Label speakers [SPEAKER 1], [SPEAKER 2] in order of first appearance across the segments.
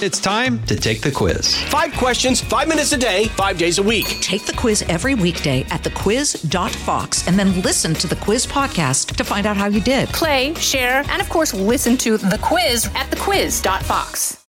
[SPEAKER 1] It's time to take the quiz.
[SPEAKER 2] Five questions, five minutes a day, five days a week.
[SPEAKER 3] Take the quiz every weekday at thequiz.fox and then listen to the quiz podcast to find out how you did.
[SPEAKER 4] Play, share, and of course, listen to the quiz at thequiz.fox.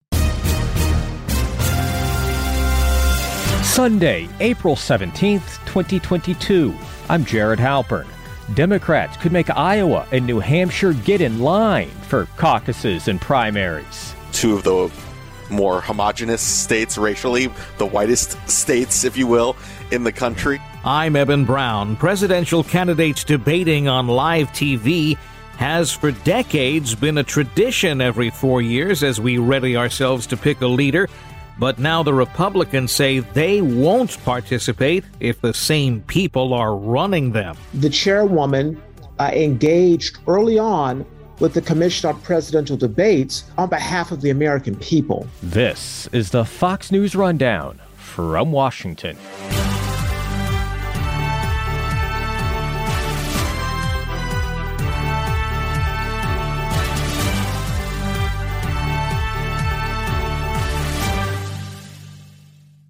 [SPEAKER 5] Sunday, April 17th, 2022. I'm Jared Halpern. Democrats could make Iowa and New Hampshire get in line for caucuses and primaries.
[SPEAKER 6] Two of the more homogenous states racially, the whitest states, if you will, in the country.
[SPEAKER 7] I'm Eben Brown. Presidential candidates debating on live TV has for decades been a tradition every four years as we ready ourselves to pick a leader. But now the Republicans say they won't participate if the same people are running them.
[SPEAKER 8] The chairwoman uh, engaged early on with the Commission on Presidential Debates on behalf of the American people.
[SPEAKER 5] This is the Fox News Rundown from Washington.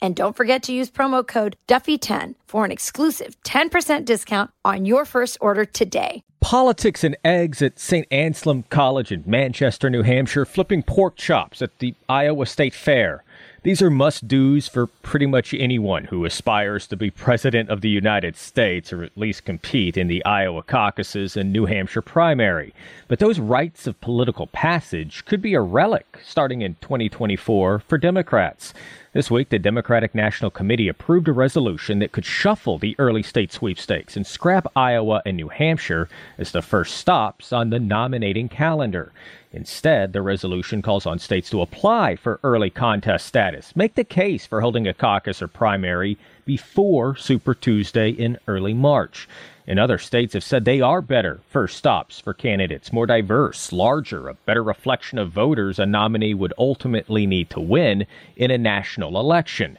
[SPEAKER 9] And don't forget to use promo code Duffy10 for an exclusive 10% discount on your first order today.
[SPEAKER 5] Politics and eggs at St. Anselm College in Manchester, New Hampshire, flipping pork chops at the Iowa State Fair. These are must do's for pretty much anyone who aspires to be President of the United States or at least compete in the Iowa caucuses and New Hampshire primary. But those rites of political passage could be a relic starting in 2024 for Democrats. This week, the Democratic National Committee approved a resolution that could shuffle the early state sweepstakes and scrap Iowa and New Hampshire as the first stops on the nominating calendar. Instead, the resolution calls on states to apply for early contest status, make the case for holding a caucus or primary before Super Tuesday in early March. And other states have said they are better first stops for candidates, more diverse, larger, a better reflection of voters a nominee would ultimately need to win in a national election.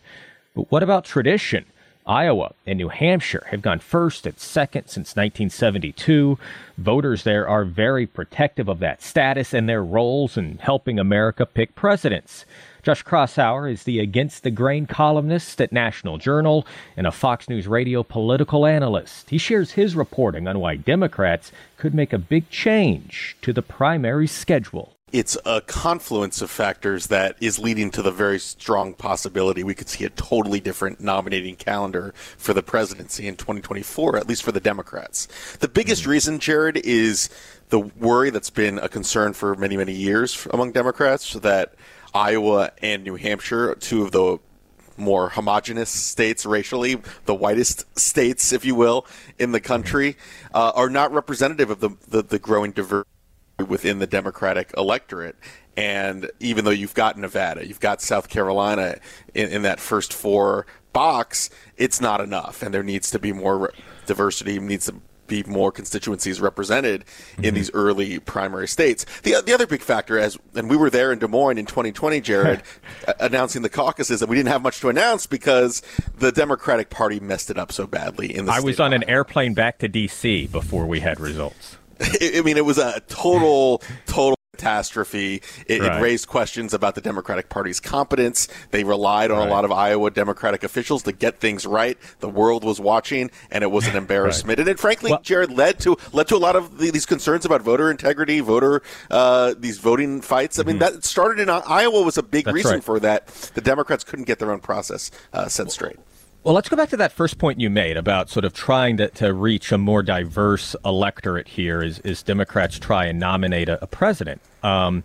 [SPEAKER 5] But what about tradition? Iowa and New Hampshire have gone first and second since 1972. Voters there are very protective of that status and their roles in helping America pick presidents. Josh Kraushaar is the Against the Grain columnist at National Journal and a Fox News radio political analyst. He shares his reporting on why Democrats could make a big change to the primary schedule
[SPEAKER 6] it's a confluence of factors that is leading to the very strong possibility we could see a totally different nominating calendar for the presidency in 2024, at least for the Democrats. The biggest mm-hmm. reason, Jared, is the worry that's been a concern for many, many years among Democrats that Iowa and New Hampshire, two of the more homogenous states racially, the whitest states, if you will, in the country, uh, are not representative of the, the, the growing diversity within the Democratic electorate. And even though you've got Nevada, you've got South Carolina in, in that first four box, it's not enough. And there needs to be more diversity, needs to be more constituencies represented in mm-hmm. these early primary states. The, the other big factor, as and we were there in Des Moines in 2020, Jared, announcing the caucuses, that we didn't have much to announce because the Democratic Party messed it up so badly. In the
[SPEAKER 5] I was on an airplane back to D.C. before we had results.
[SPEAKER 6] I mean, it was a total, total catastrophe. It, right. it, raised questions about the Democratic Party's competence. They relied on right. a lot of Iowa Democratic officials to get things right. The world was watching, and it was an embarrassment. right. And it, frankly, well, Jared led to led to a lot of the, these concerns about voter integrity, voter uh, these voting fights. I mean, mm-hmm. that started in uh, Iowa was a big reason for that. The Democrats couldn't get their own process uh, set straight.
[SPEAKER 5] Well, let's go back to that first point you made about sort of trying to, to reach a more diverse electorate here as, as Democrats try and nominate a, a president. Um,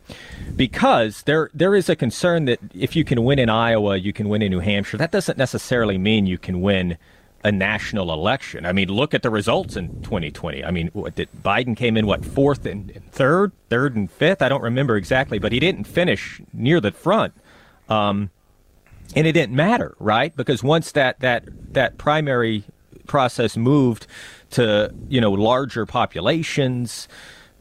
[SPEAKER 5] because there there is a concern that if you can win in Iowa, you can win in New Hampshire. That doesn't necessarily mean you can win a national election. I mean, look at the results in 2020. I mean, what, did, Biden came in what fourth and, and, third, third and fifth. I don't remember exactly, but he didn't finish near the front. Um, and it didn't matter, right? Because once that that that primary process moved to you know larger populations,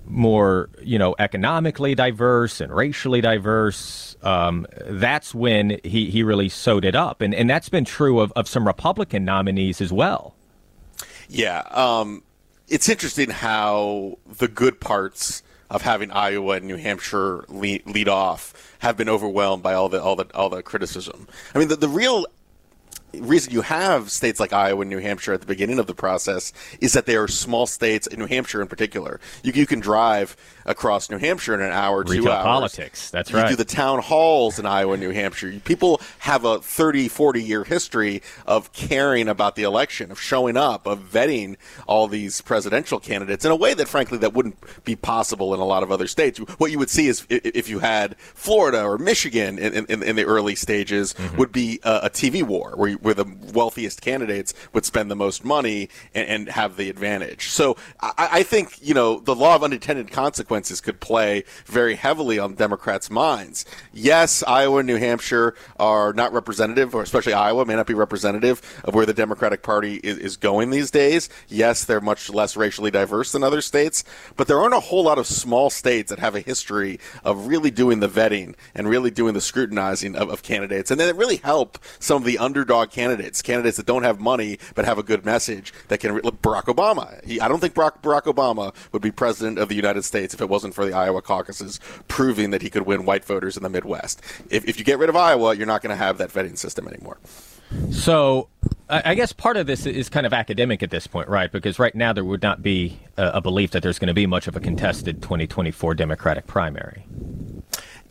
[SPEAKER 5] more you know economically diverse and racially diverse, um, that's when he he really sewed it up, and and that's been true of of some Republican nominees as well.
[SPEAKER 6] Yeah, um, it's interesting how the good parts of having Iowa and New Hampshire lead, lead off have been overwhelmed by all the all the all the criticism. I mean, the, the real reason you have states like Iowa and New Hampshire at the beginning of the process is that they are small states, in New Hampshire in particular. You, you can drive across New Hampshire in an hour,
[SPEAKER 5] Retail
[SPEAKER 6] two hours.
[SPEAKER 5] politics, that's
[SPEAKER 6] you
[SPEAKER 5] right.
[SPEAKER 6] do the town halls in Iowa New Hampshire. People have a 30, 40 year history of caring about the election, of showing up, of vetting all these presidential candidates in a way that, frankly, that wouldn't be possible in a lot of other states. What you would see is if you had Florida or Michigan in, in, in the early stages mm-hmm. would be a, a TV war where you, where the wealthiest candidates would spend the most money and, and have the advantage. So I, I, think you know the law of unintended consequences could play very heavily on Democrats' minds. Yes, Iowa and New Hampshire are not representative, or especially Iowa may not be representative of where the Democratic Party is, is going these days. Yes, they're much less racially diverse than other states, but there aren't a whole lot of small states that have a history of really doing the vetting and really doing the scrutinizing of, of candidates, and then it really help some of the underdog candidates, candidates that don't have money but have a good message that can. Barack Obama. He, I don't think Barack, Barack Obama would be president of the United States if it wasn't for the Iowa caucuses proving that he could win white voters in the Midwest. If, if you get rid of Iowa, you're not going to have that vetting system anymore.
[SPEAKER 5] So, I guess part of this is kind of academic at this point, right? Because right now there would not be a, belief that there's going to be much of a contested 2024 Democratic primary.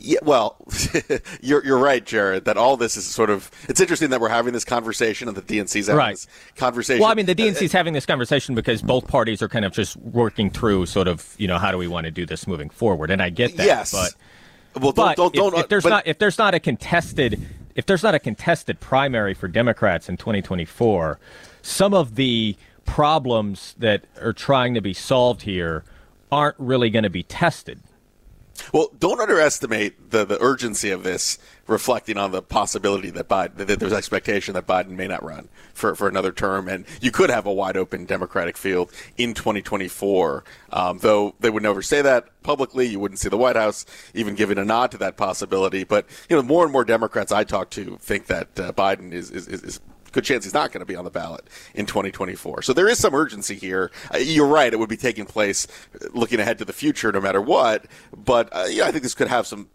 [SPEAKER 6] Yeah, well, you're you're right, Jared. That all this is sort of it's interesting that we're having this conversation and the DNC's having
[SPEAKER 5] right.
[SPEAKER 6] this conversation.
[SPEAKER 5] Well, I mean, the DNC's uh, having this conversation because both parties are kind of just working through sort of you know how do we want to do this moving forward, and I get that.
[SPEAKER 6] Yes,
[SPEAKER 5] but
[SPEAKER 6] well, don't, don't, don't,
[SPEAKER 5] if, if there's
[SPEAKER 6] but,
[SPEAKER 5] not if there's not a contested if there's not a contested primary for Democrats in 2024, some of the problems that are trying to be solved here aren't really going to be tested.
[SPEAKER 6] Well, don't underestimate the, the urgency of this, reflecting on the possibility that Biden that there's expectation that Biden may not run for, for another term, and you could have a wide open Democratic field in 2024. Um, though they would never say that publicly, you wouldn't see the White House even giving a nod to that possibility. But you know, more and more Democrats I talk to think that uh, Biden is, is, is good chance he's not going to be on the ballot in 2024. So there is some urgency here. Uh, you're right; it would be taking place uh, looking ahead to the future, no matter what. But uh, yeah, I think this could have some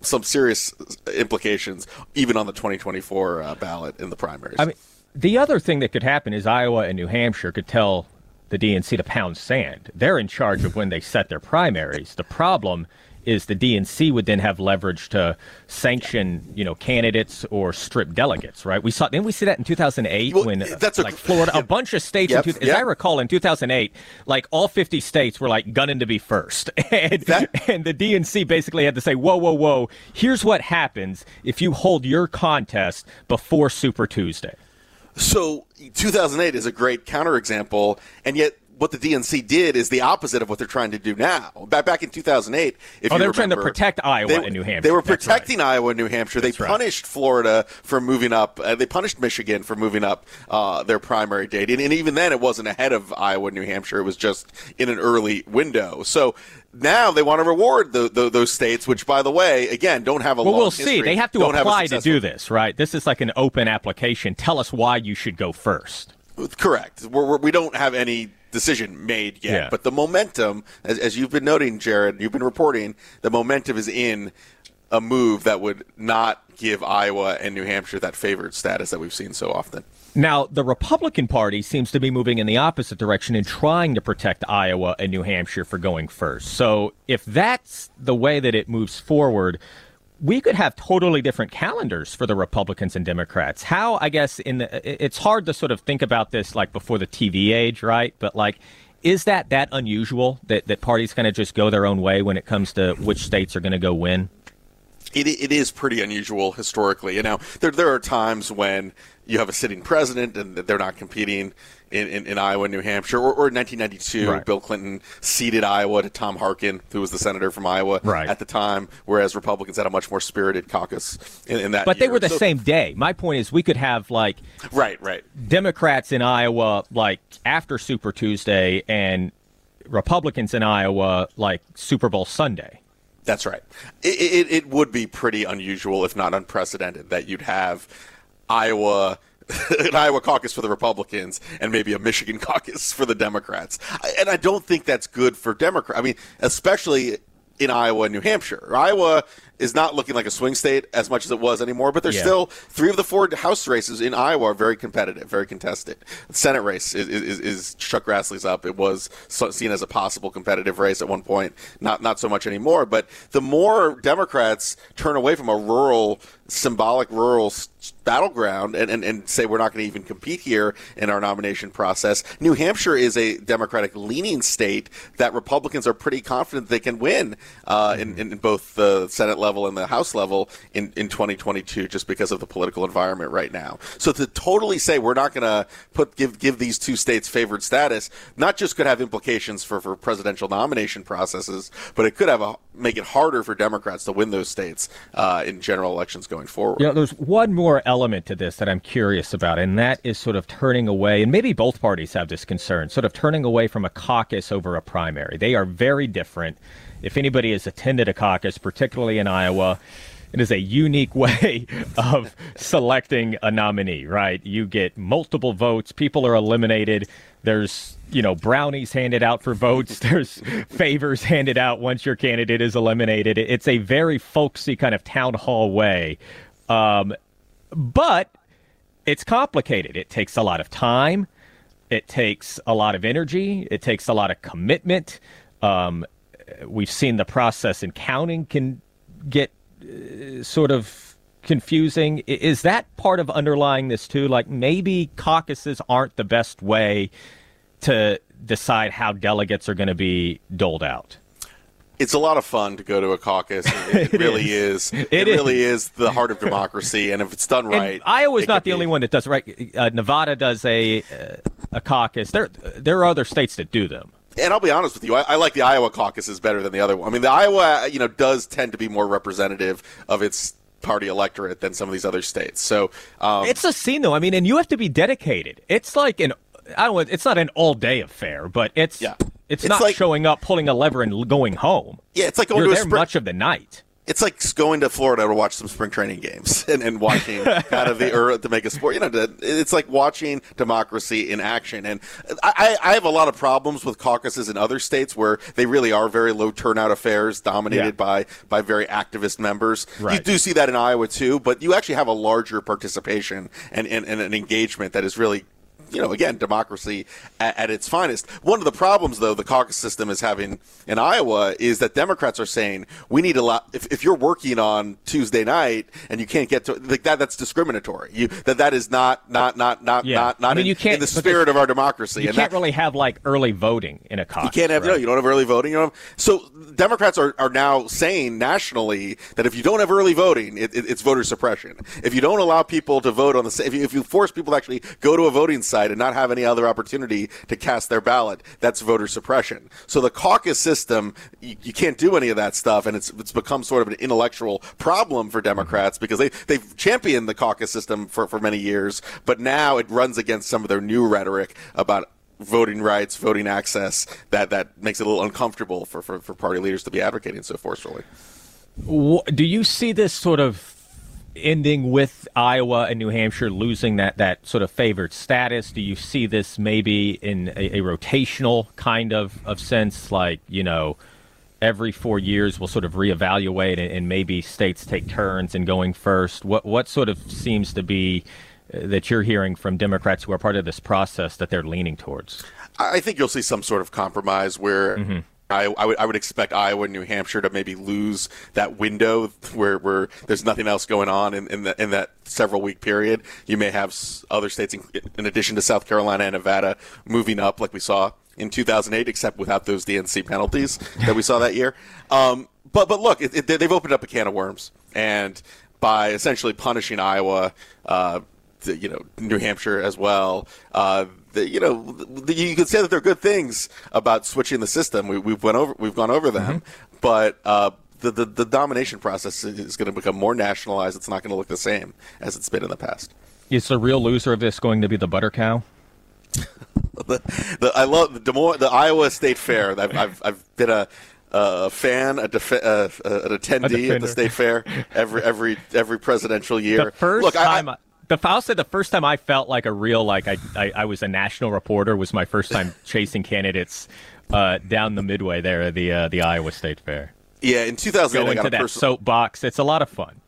[SPEAKER 6] some serious implications, even on the 2024 uh, ballot in the primaries.
[SPEAKER 5] I mean, the other thing that could happen is Iowa and New Hampshire could tell the DNC to pound sand. They're in charge of when they set their primaries. The problem is the DNC would then have leverage to sanction, you know, candidates or strip delegates, right? We saw didn't we see that in 2008
[SPEAKER 6] well,
[SPEAKER 5] when eh,
[SPEAKER 6] that's
[SPEAKER 5] like Florida, a bunch of states, yep, two, yep. as I recall, in 2008, like all 50 states were like gunning to be first, and, that, and the DNC basically had to say, whoa, whoa, whoa, here's what happens if you hold your contest before Super Tuesday.
[SPEAKER 6] So 2008 is a great counterexample, and yet what the DNC did is the opposite of what they're trying to do now. Back back in 2008, if
[SPEAKER 5] oh,
[SPEAKER 6] they're
[SPEAKER 5] remember, trying to protect Iowa
[SPEAKER 6] they,
[SPEAKER 5] and New Hampshire.
[SPEAKER 6] They were protecting
[SPEAKER 5] right.
[SPEAKER 6] Iowa and New Hampshire.
[SPEAKER 5] That's
[SPEAKER 6] they
[SPEAKER 5] right.
[SPEAKER 6] punished Florida for moving up. Uh, they punished Michigan for moving up uh, their primary date, and, and even then, it wasn't ahead of Iowa and New Hampshire. It was just in an early window. So now they want to reward the, the, those states, which, by the way, again, don't have a
[SPEAKER 5] well,
[SPEAKER 6] long
[SPEAKER 5] we'll
[SPEAKER 6] history,
[SPEAKER 5] see. They have to apply
[SPEAKER 6] have
[SPEAKER 5] to do this, right? This is like an open application. Tell us why you should go first.
[SPEAKER 6] Correct. We're, we're, we do not have any decision made yet.
[SPEAKER 5] Yeah.
[SPEAKER 6] But the momentum, as, as you've been noting, Jared, you've been reporting, the momentum is in a move that would not give Iowa and New Hampshire that favored status that we've seen so often.
[SPEAKER 5] Now, the Republican Party seems to be moving in the opposite direction and trying to protect Iowa and New Hampshire for going first. So, if that's the way that it moves forward, we could have totally different calendars for the Republicans and Democrats. How, I guess, in the, it's hard to sort of think about this like before the TV age, right? But like, is that that unusual that, that parties kind of just go their own way when it comes to which states are going to go win?
[SPEAKER 6] It, it is pretty unusual historically. You know, there, there are times when you have a sitting president and they're not competing in, in, in Iowa, New Hampshire, or, or in 1992, right. Bill Clinton ceded Iowa to Tom Harkin, who was the senator from Iowa right. at the time, whereas Republicans had a much more spirited caucus in, in that.
[SPEAKER 5] But
[SPEAKER 6] year.
[SPEAKER 5] they were the so, same day. My point is, we could have like
[SPEAKER 6] right, right,
[SPEAKER 5] Democrats in Iowa like after Super Tuesday, and Republicans in Iowa like Super Bowl Sunday.
[SPEAKER 6] That's right. It, it, it would be pretty unusual, if not unprecedented, that you'd have Iowa an Iowa caucus for the Republicans and maybe a Michigan caucus for the Democrats. And I don't think that's good for Democrats. I mean, especially in Iowa and New Hampshire. Iowa is not looking like a swing state as much as it was anymore, but there's yeah. still three of the four House races in Iowa are very competitive, very contested. The Senate race is, is, is Chuck Grassley's up. It was seen as a possible competitive race at one point, not not so much anymore. But the more Democrats turn away from a rural, symbolic rural battleground and, and, and say we're not going to even compete here in our nomination process. New Hampshire is a Democratic leaning state that Republicans are pretty confident they can win uh, in, in both the Senate level and the House level in, in 2022 just because of the political environment right now. So to totally say we're not going to put give give these two states favored status, not just could have implications for, for presidential nomination processes, but it could have a make it harder for Democrats to win those states uh, in general elections going forward.
[SPEAKER 5] You know, there's one more element to this that I'm curious about, and that is sort of turning away, and maybe both parties have this concern, sort of turning away from a caucus over a primary. They are very different. If anybody has attended a caucus, particularly in Iowa, it is a unique way of selecting a nominee, right? You get multiple votes, people are eliminated. There's, you know, brownies handed out for votes. There's favors handed out once your candidate is eliminated. It's a very folksy kind of town hall way. Um, but it's complicated. It takes a lot of time. It takes a lot of energy. It takes a lot of commitment. Um, we've seen the process in counting can get uh, sort of confusing. Is that part of underlying this too? Like maybe caucuses aren't the best way to decide how delegates are going to be doled out
[SPEAKER 6] it's a lot of fun to go to a caucus. It, it really is. is. It, it really is. is. the heart of democracy, and if it's done right, and
[SPEAKER 5] Iowa's not the be. only one that does right. Uh, Nevada does a uh, a caucus. There there are other states that do them.
[SPEAKER 6] And I'll be honest with you, I, I, like the Iowa caucuses better than the other one. I mean, the Iowa, you know, does tend to be more representative of its party electorate than some of these other states. So um,
[SPEAKER 5] it's a scene, though. I mean, and you have to be dedicated. It's like an I don't. It's not an all day affair, but it's yeah. It's, it's not like, showing up, pulling a lever, and going home.
[SPEAKER 6] Yeah, it's like going
[SPEAKER 5] You're
[SPEAKER 6] to
[SPEAKER 5] there
[SPEAKER 6] spring,
[SPEAKER 5] much of the night.
[SPEAKER 6] It's like going to Florida to watch some spring training games and, and watching kind of the or to make a sport. You know, it's like watching democracy in action. And I, I have a lot of problems with caucuses in other states where they really are very low turnout affairs, dominated yeah. by by very activist members. Right. You do see that in Iowa too, but you actually have a larger participation and, and, and an engagement that is really you know, again, democracy at, at, its finest. One of the problems, though, the caucus system is having in Iowa is that Democrats are saying we need a lot. If, if you're working on Tuesday night and you can't get to like that, that's discriminatory. You that that is not not not not yeah. not not I mean, in, you can't, in the spirit of our democracy.
[SPEAKER 5] You
[SPEAKER 6] and
[SPEAKER 5] can't
[SPEAKER 6] that,
[SPEAKER 5] really have like early voting in a caucus.
[SPEAKER 6] You can't have
[SPEAKER 5] right?
[SPEAKER 6] no. You don't have early voting. You know. So Democrats are, are now saying nationally that if you don't have early voting, it, it, it's voter suppression. If you don't allow people to vote on the if you, if you force people to actually go to a voting site and not have any other opportunity to cast their ballot. That's voter suppression. So the caucus system, you, you can't do any of that stuff, and it's it's become sort of an intellectual problem for Democrats because they they've championed the caucus system for for many years, but now it runs against some of their new rhetoric about voting rights, voting access, that, that makes it a little uncomfortable for, for, for party leaders to be advocating so forcefully.
[SPEAKER 5] Do you see this sort of ending with Iowa and New Hampshire losing that, that sort of favored status? Do you see this maybe in a, a, rotational kind of, of sense, like, you know, every four years we'll sort of reevaluate and, and maybe states take turns in going first? What, what sort of seems to be uh, that you're hearing from Democrats who are part of this process that they're leaning towards?
[SPEAKER 6] I think you'll see some sort of compromise where. Mm-hmm I, I, would, I would expect Iowa and New Hampshire to maybe lose that window where, where there's nothing else going on in, in, the, in that several week period. You may have other states, in, in addition to South Carolina and Nevada, moving up like we saw in 2008, except without those DNC penalties that we saw that year. Um, but but look, it, it, they've opened up a can of worms, and by essentially punishing Iowa, uh, you know New Hampshire as well. Uh, the, you know, the, you could say that there are good things about switching the system. We, have went over, we've gone over them, mm-hmm. but uh, the, the, the domination process is going to become more nationalized. It's not going to look the same as it's been in the past.
[SPEAKER 5] Is the real loser of this going to be the butter cow?
[SPEAKER 6] the, the, I love the Des Moines, the Iowa State Fair. I've, I've, I've been a a fan, a def- uh, an attendee at the state fair every every every presidential year.
[SPEAKER 5] The first Look, time, I, I, the I'll say the first time I felt like a real like I, I, I was a national reporter was my first time chasing candidates uh, down the midway there at the uh, the Iowa State Fair.
[SPEAKER 6] Yeah, in 2008,
[SPEAKER 5] going to that pers- soapbox. It's a lot of fun.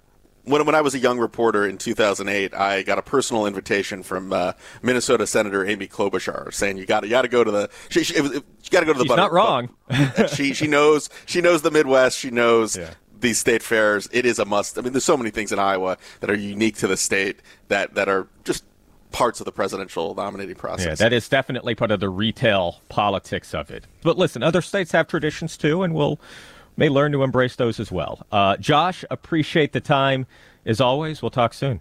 [SPEAKER 6] When, when I was a young reporter in 2008, I got a personal invitation from uh, Minnesota Senator Amy Klobuchar saying you got you got to go to the she, she, you got to go to the.
[SPEAKER 5] She's butter, not wrong.
[SPEAKER 6] she she knows she knows the Midwest. She knows yeah these state fairs. It is a must. I mean, there's so many things in Iowa that are unique to the state that that are just parts of the presidential nominating process.
[SPEAKER 5] Yeah, that is definitely part of the retail politics of it. But listen, other states have traditions too, and we'll may learn to embrace those as well. Uh, Josh, appreciate the time as always. We'll talk soon.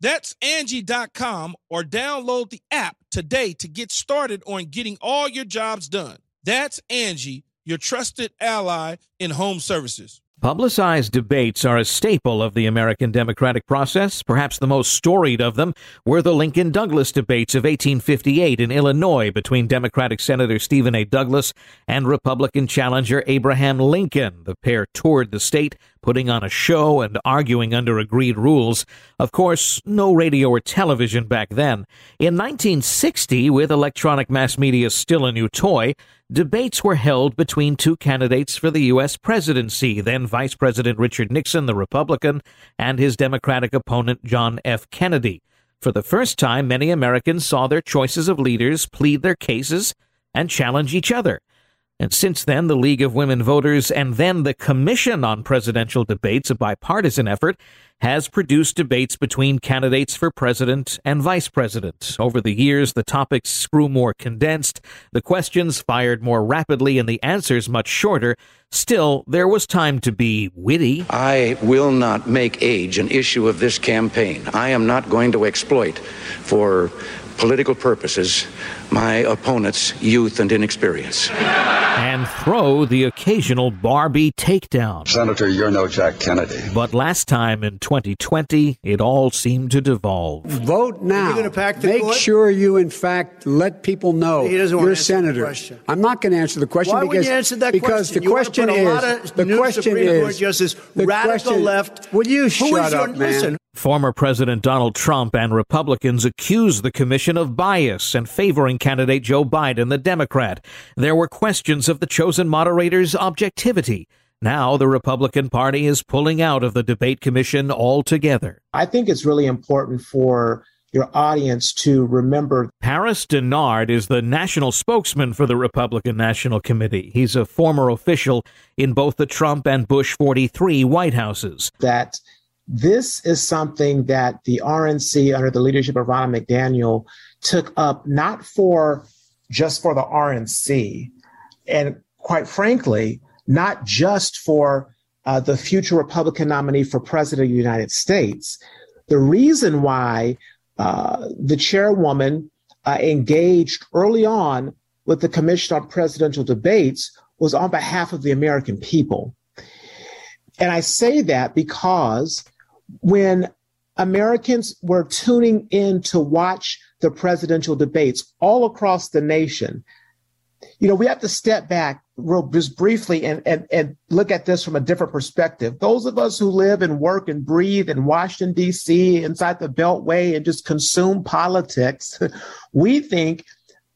[SPEAKER 10] That's Angie.com or download the app today to get started on getting all your jobs done. That's Angie, your trusted ally in home services.
[SPEAKER 7] Publicized debates are a staple of the American democratic process. Perhaps the most storied of them were the Lincoln Douglas debates of 1858 in Illinois between Democratic Senator Stephen A. Douglas and Republican challenger Abraham Lincoln. The pair toured the state, putting on a show and arguing under agreed rules. Of course, no radio or television back then. In 1960, with electronic mass media still a new toy, debates were held between two candidates for the U.S. presidency, then Vice President Richard Nixon, the Republican, and his Democratic opponent John F. Kennedy. For the first time, many Americans saw their choices of leaders plead their cases and challenge each other. And since then, the League of Women Voters and then the Commission on Presidential Debates, a bipartisan effort, has produced debates between candidates for president and vice president. Over the years, the topics grew more condensed, the questions fired more rapidly, and the answers much shorter. Still, there was time to be witty.
[SPEAKER 11] I will not make age an issue of this campaign. I am not going to exploit for political purposes my opponent's youth and inexperience.
[SPEAKER 7] And throw the occasional Barbie takedown.
[SPEAKER 12] Senator, you're no Jack Kennedy.
[SPEAKER 7] But last time in 2020, it all seemed to devolve.
[SPEAKER 13] Vote now. Make court? sure you, in fact, let people know you're a senator. I'm not going to answer the question
[SPEAKER 14] Why
[SPEAKER 13] because,
[SPEAKER 14] you answer that
[SPEAKER 13] because
[SPEAKER 14] question?
[SPEAKER 13] the question is the question
[SPEAKER 14] Supreme
[SPEAKER 13] is
[SPEAKER 14] Court Justice,
[SPEAKER 13] the
[SPEAKER 14] radical
[SPEAKER 13] question,
[SPEAKER 14] left.
[SPEAKER 13] Will you shut up,
[SPEAKER 14] your,
[SPEAKER 13] man?
[SPEAKER 14] Listen,
[SPEAKER 7] Former President Donald Trump and Republicans accused the commission of bias and favoring candidate Joe Biden, the Democrat. There were questions of the chosen moderator's objectivity. Now the Republican Party is pulling out of the debate commission altogether.
[SPEAKER 8] I think it's really important for your audience to remember.
[SPEAKER 7] Paris Dennard is the national spokesman for the Republican National Committee. He's a former official in both the Trump and Bush 43 White Houses.
[SPEAKER 8] That this is something that the RNC, under the leadership of Ronna McDaniel, took up not for just for the RNC, and quite frankly, not just for uh, the future Republican nominee for president of the United States. The reason why uh, the chairwoman uh, engaged early on with the Commission on Presidential Debates was on behalf of the American people. And I say that because when Americans were tuning in to watch the presidential debates all across the nation, you know, we have to step back real just briefly and, and, and look at this from a different perspective. Those of us who live and work and breathe in Washington, D.C., inside the Beltway and just consume politics, we think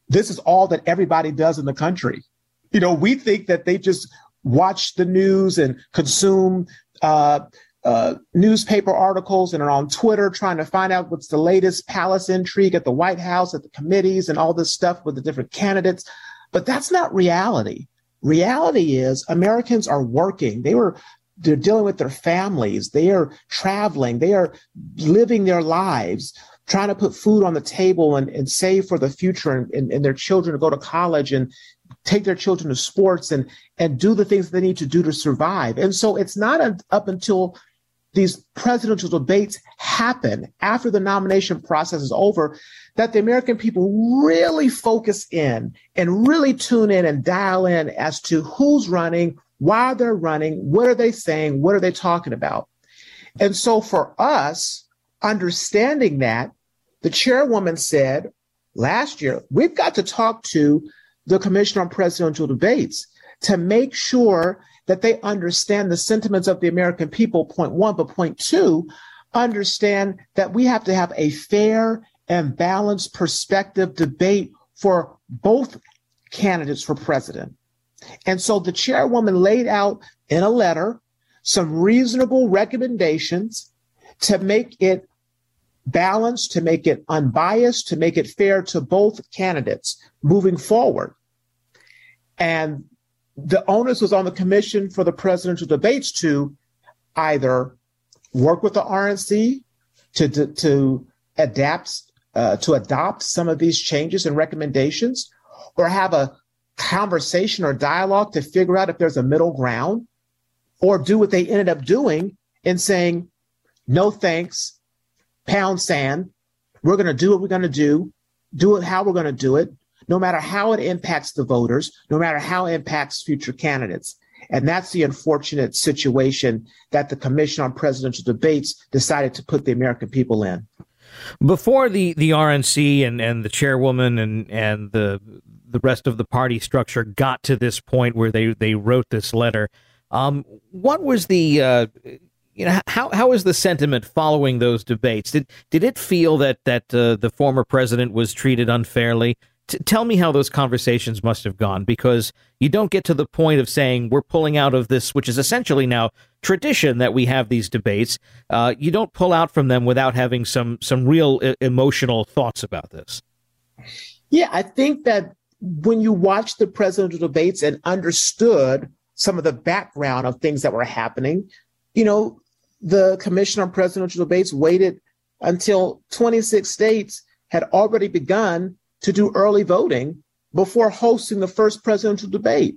[SPEAKER 8] this is all that everybody does in the country. You know, we think that they just watch the news and consume uh, uh, newspaper articles and are on Twitter trying to find out what's the latest palace intrigue at the White House, at the committees, and all this stuff with the different candidates. But that's not reality. Reality is Americans are working. They were they're dealing with their families. They are traveling. They are living their lives, trying to put food on the table and, and save for the future and, and, and their children to go to college and take their children to sports and and do the things they need to do to survive. And so it's not a, up until these presidential debates happen after the nomination process is over, that the American people really focus in and really tune in and dial in as to who's running, why they're running, what are they saying, what are they talking about. And so for us, understanding that, the chairwoman said last year, we've got to talk to the Commission on Presidential Debates to make sure that they understand the sentiments of the American people, point one, but point two, understand that we have to have a fair and balanced perspective debate for both candidates for president. And so the chairwoman laid out in a letter some reasonable recommendations to make it balanced, to make it unbiased, to make it fair to both candidates moving forward. And the onus was on the commission for the presidential debates to either work with the RNC to, to, to adapt uh, to adopt some of these changes and recommendations or have a conversation or dialogue to figure out if there's a middle ground or do what they ended up doing in saying no thanks pound sand. We're going to do what we're going to do. Do it how we're going to do it no matter how it impacts the voters, no matter how it impacts future candidates. And that's the unfortunate situation that the Commission on Presidential Debates decided to put the American people in.
[SPEAKER 7] Before the, the RNC and, and the chairwoman and, and the the rest of the party structure got to this point where they, they wrote this letter, um, what was the uh, you know how how was the sentiment following those debates? Did did it feel that that uh, the former president was treated unfairly? T- tell me how those conversations must have gone because you don't get to the point of saying we're pulling out of this, which is essentially now tradition that we have these debates. Uh, you don't pull out from them without having some some real emotional thoughts about this.
[SPEAKER 8] Yeah, I think that when you watch the presidential debates and understood some of the background of things that were happening, you know, the Commission on Presidential Debates waited until 26 states had already begun to do early voting before hosting the first presidential debate.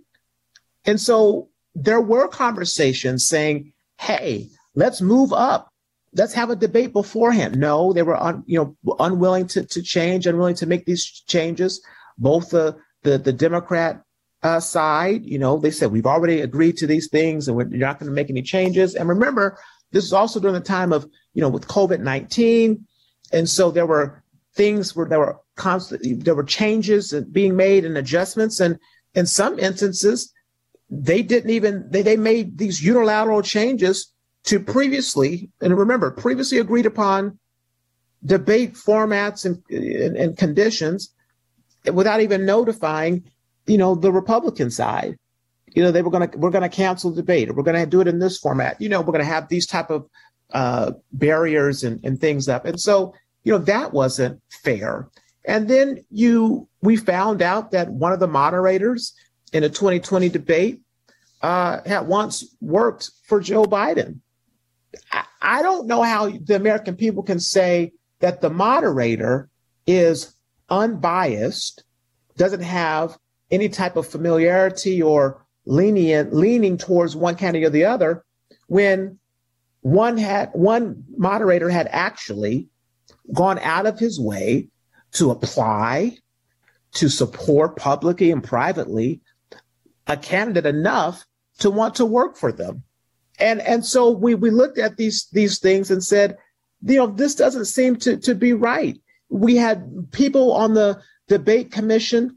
[SPEAKER 8] And so there were conversations saying, hey, let's move up. Let's have a debate beforehand. No, they were un, you know unwilling to, to change, unwilling to make these changes. Both the the, the Democrat uh, side, you know, they said we've already agreed to these things and we're not going to make any changes. And remember, this is also during the time of you know with COVID nineteen, and so there were things where there were constantly there were changes being made and adjustments and in some instances they didn't even they, they made these unilateral changes to previously, and remember, previously agreed upon debate formats and, and, and conditions without even notifying, you know, the Republican side. You know, they were going to we're going to cancel the debate, or we're going to do it in this format. You know, we're going to have these type of uh, barriers and, and things up, and so you know that wasn't fair. And then you we found out that one of the moderators in a 2020 debate uh, had once worked for Joe Biden. I, I don't know how the American people can say that the moderator is unbiased, doesn't have any type of familiarity or lenient leaning towards one candidate or the other, when one had one moderator had actually gone out of his way to apply to support publicly and privately a candidate enough to want to work for them. And and so we we looked at these these things and said, you know, this doesn't seem to, to be right. We had people on the debate commission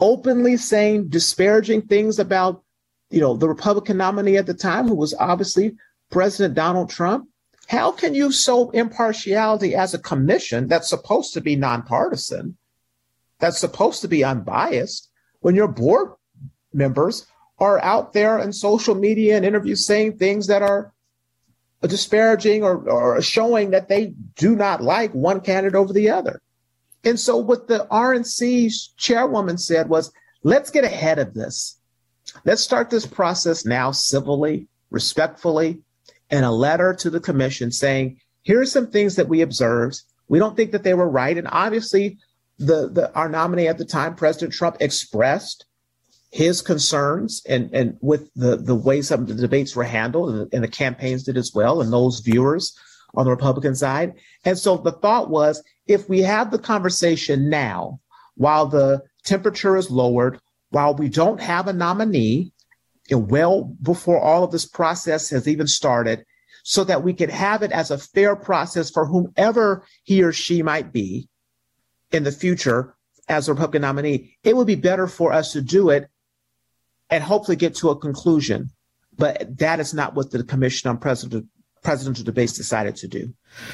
[SPEAKER 8] openly saying disparaging things about, you know, the Republican nominee at the time, who was obviously President Donald Trump. How can you show impartiality as a commission that's supposed to be nonpartisan, that's supposed to be unbiased, when your board members are out there in social media and interviews saying things that are disparaging or, or showing that they do not like one candidate over the other. And so what the RNC's chairwoman said was, let's get ahead of this. Let's start this process now civilly, respectfully, and a letter to the commission saying, here are some things that we observed. We don't think that they were right. And obviously, the, the our nominee at the time, President Trump, expressed his concerns and, and with the, the way some of the debates were handled and, and the campaigns did as well, and those viewers on the Republican side. And so the thought was if we have the conversation now, while the temperature is lowered, while we don't have a nominee, well before all of this process has even started, so that we could have it as a fair process for whomever he or she might be in the future as a Republican nominee, it would be better for us to do it and hopefully get to a conclusion. But that is not what the Commission on President, Presidential Debates decided to do.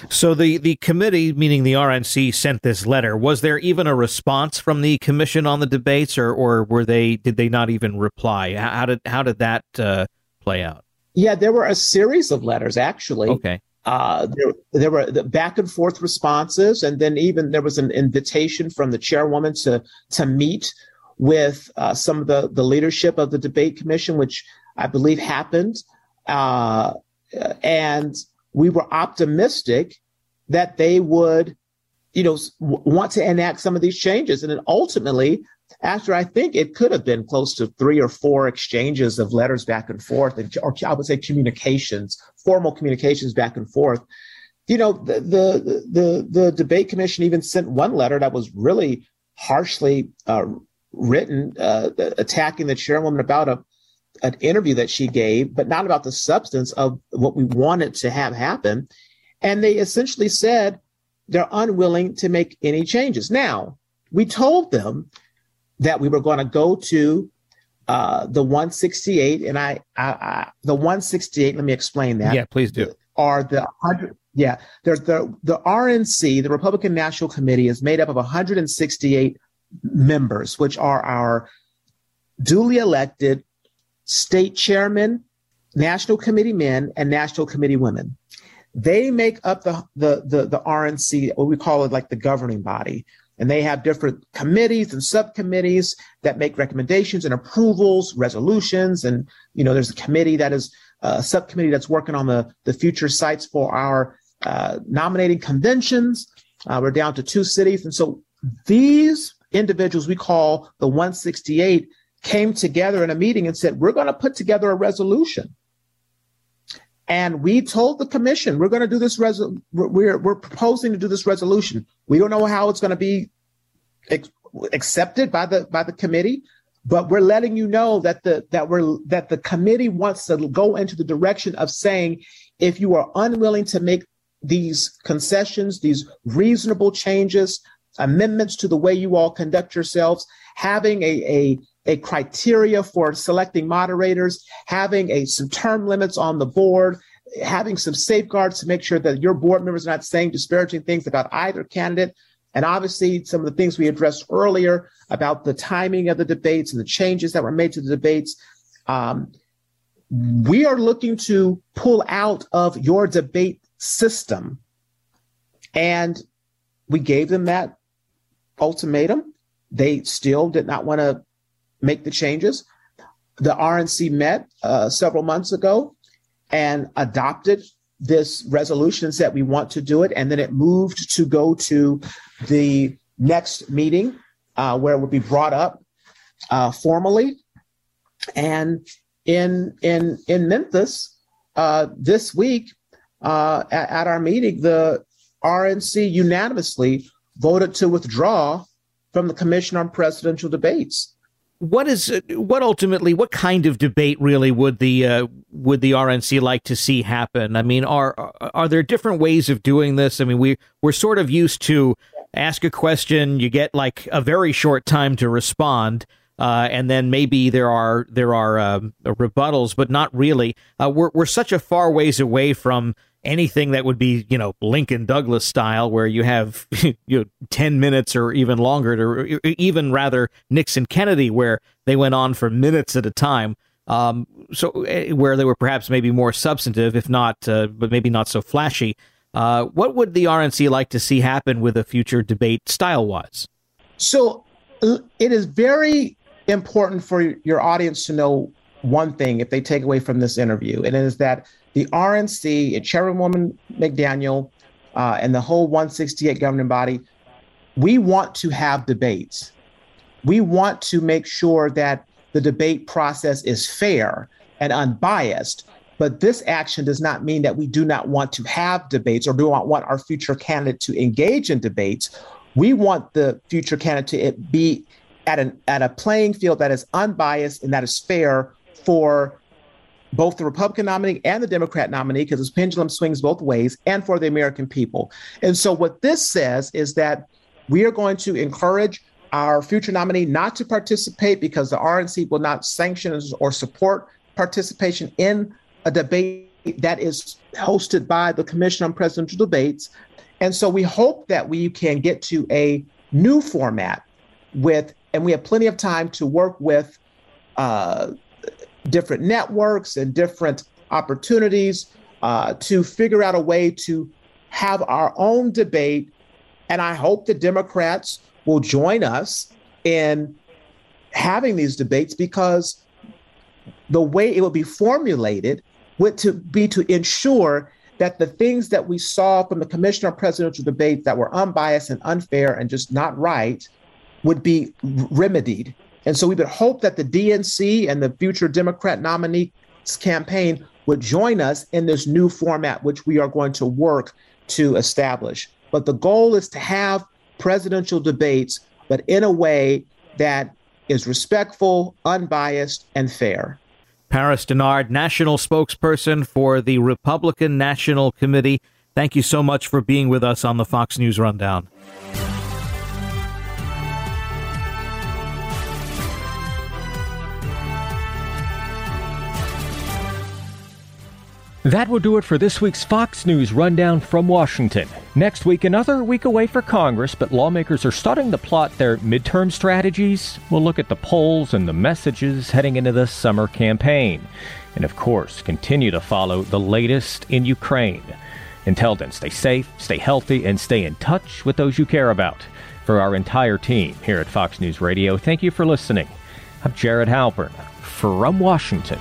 [SPEAKER 7] So the, the committee, meaning the RNC, sent this letter. Was there even a response from the Commission on the debates, or, or were they did they not even reply? How did how did that uh, play out?
[SPEAKER 8] Yeah, there were a series of letters actually.
[SPEAKER 7] Okay.
[SPEAKER 8] Uh, there, there were the back and forth responses, and then even there was an invitation from the chairwoman to to meet with uh, some of the, the leadership of the debate commission, which I believe happened. Uh, and we were optimistic that they would, you know, want to enact some of these changes. And then ultimately, after I think it could have been close to three or four exchanges of letters back and forth, or I would say communications, formal communications back and forth. You know, the the the, the debate commission even sent one letter that was really harshly uh, written uh, attacking the chairwoman about a an interview that she gave, but not about the substance of what we wanted to have happen. And they essentially said they're unwilling to make any changes. Now, we told them that we were going to go to uh, the 168, and I, I, I, the 168. Let me explain that.
[SPEAKER 7] Yeah, please do.
[SPEAKER 8] Are the 100? Yeah, there's the the RNC, the Republican National Committee, is made up of 168 members, which are our duly elected state chairmen, national committee men, and national committee women. They make up the, the, the, the RNC, what we call it like the governing body. And they have different committees and subcommittees that make recommendations and approvals, resolutions. And, you know, there's a committee that is uh, a subcommittee that's working on the, the future sites for our uh, nominating conventions. Uh, we're down to two cities. And so these individuals we call the 168 came together in a meeting and said, We're going to put together a resolution. And we told the commission, we're going to do this, resolution. we're, we're proposing to do this resolution. We don't know how it's going to be ex- accepted by the, by the committee, but we're letting you know that the, that we're, that the committee wants to go into the direction of saying, if you are unwilling to make these concessions, these reasonable changes amendments to the way you all conduct yourselves, having a, a, a criteria for selecting moderators, having a some term limits on the board, having some safeguards to make sure that your board members are not saying disparaging things about either candidate. And obviously, some of the things we addressed earlier about the timing of the debates and the changes that were made to the debates. Um, we are looking to pull out of your debate system. And we gave them that ultimatum. They still did not want to make the changes. The RNC met uh, several months ago and adopted this resolution and said we want to do it. And then it moved to go to the next meeting uh, where it would be brought up uh, formally. And in in in Memphis uh, this week uh, at, at our meeting, the RNC unanimously voted to withdraw from the Commission on Presidential Debates
[SPEAKER 7] what is what ultimately what kind of debate really would the uh, would the RNC like to see happen? I mean, are are there different ways of doing this? I mean, we we're sort of used to ask a question, you get like a very short time to respond. Uh, and then maybe there are there are um, rebuttals, but not really. Uh, we're we're such a far ways away from anything that would be, you know, Lincoln Douglas style, where you have you know, 10 minutes or even longer, to, even rather Nixon Kennedy, where they went on for minutes at a time. Um, so eh, where they were perhaps maybe more substantive, if not, uh, but maybe not so flashy. Uh, what would the RNC like to see happen with a future debate style wise?
[SPEAKER 8] So it is very important for your audience to know one thing if they take away from this interview, and it is that the RNC and Chairwoman McDaniel uh, and the whole 168 governing body, we want to have debates. We want to make sure that the debate process is fair and unbiased. But this action does not mean that we do not want to have debates or do not want our future candidate to engage in debates. We want the future candidate to be at an at a playing field that is unbiased and that is fair for both the Republican nominee and the Democrat nominee, because this pendulum swings both ways, and for the American people. And so, what this says is that we are going to encourage our future nominee not to participate because the RNC will not sanction or support participation in a debate that is hosted by the Commission on Presidential Debates. And so, we hope that we can get to a new format with, and we have plenty of time to work with. Uh, different networks and different opportunities uh, to figure out a way to have our own debate. And I hope the Democrats will join us in having these debates because the way it will be formulated would to be to ensure that the things that we saw from the Commission on Presidential Debates that were unbiased and unfair and just not right would be remedied and so we would hope that the DNC and the future Democrat nominees campaign would join us in this new format, which we are going to work to establish. But the goal is to have presidential debates, but in a way that is respectful, unbiased, and fair.
[SPEAKER 7] Paris Dennard, national spokesperson for the Republican National Committee. Thank you so much for being with us on the Fox News Rundown.
[SPEAKER 5] That will do it for this week's Fox News Rundown from Washington. Next week, another week away for Congress, but lawmakers are starting to plot their midterm strategies. We'll look at the polls and the messages heading into the summer campaign. And of course, continue to follow the latest in Ukraine. Until then, stay safe, stay healthy, and stay in touch with those you care about. For our entire team here at Fox News Radio, thank you for listening. I'm Jared Halpern from Washington.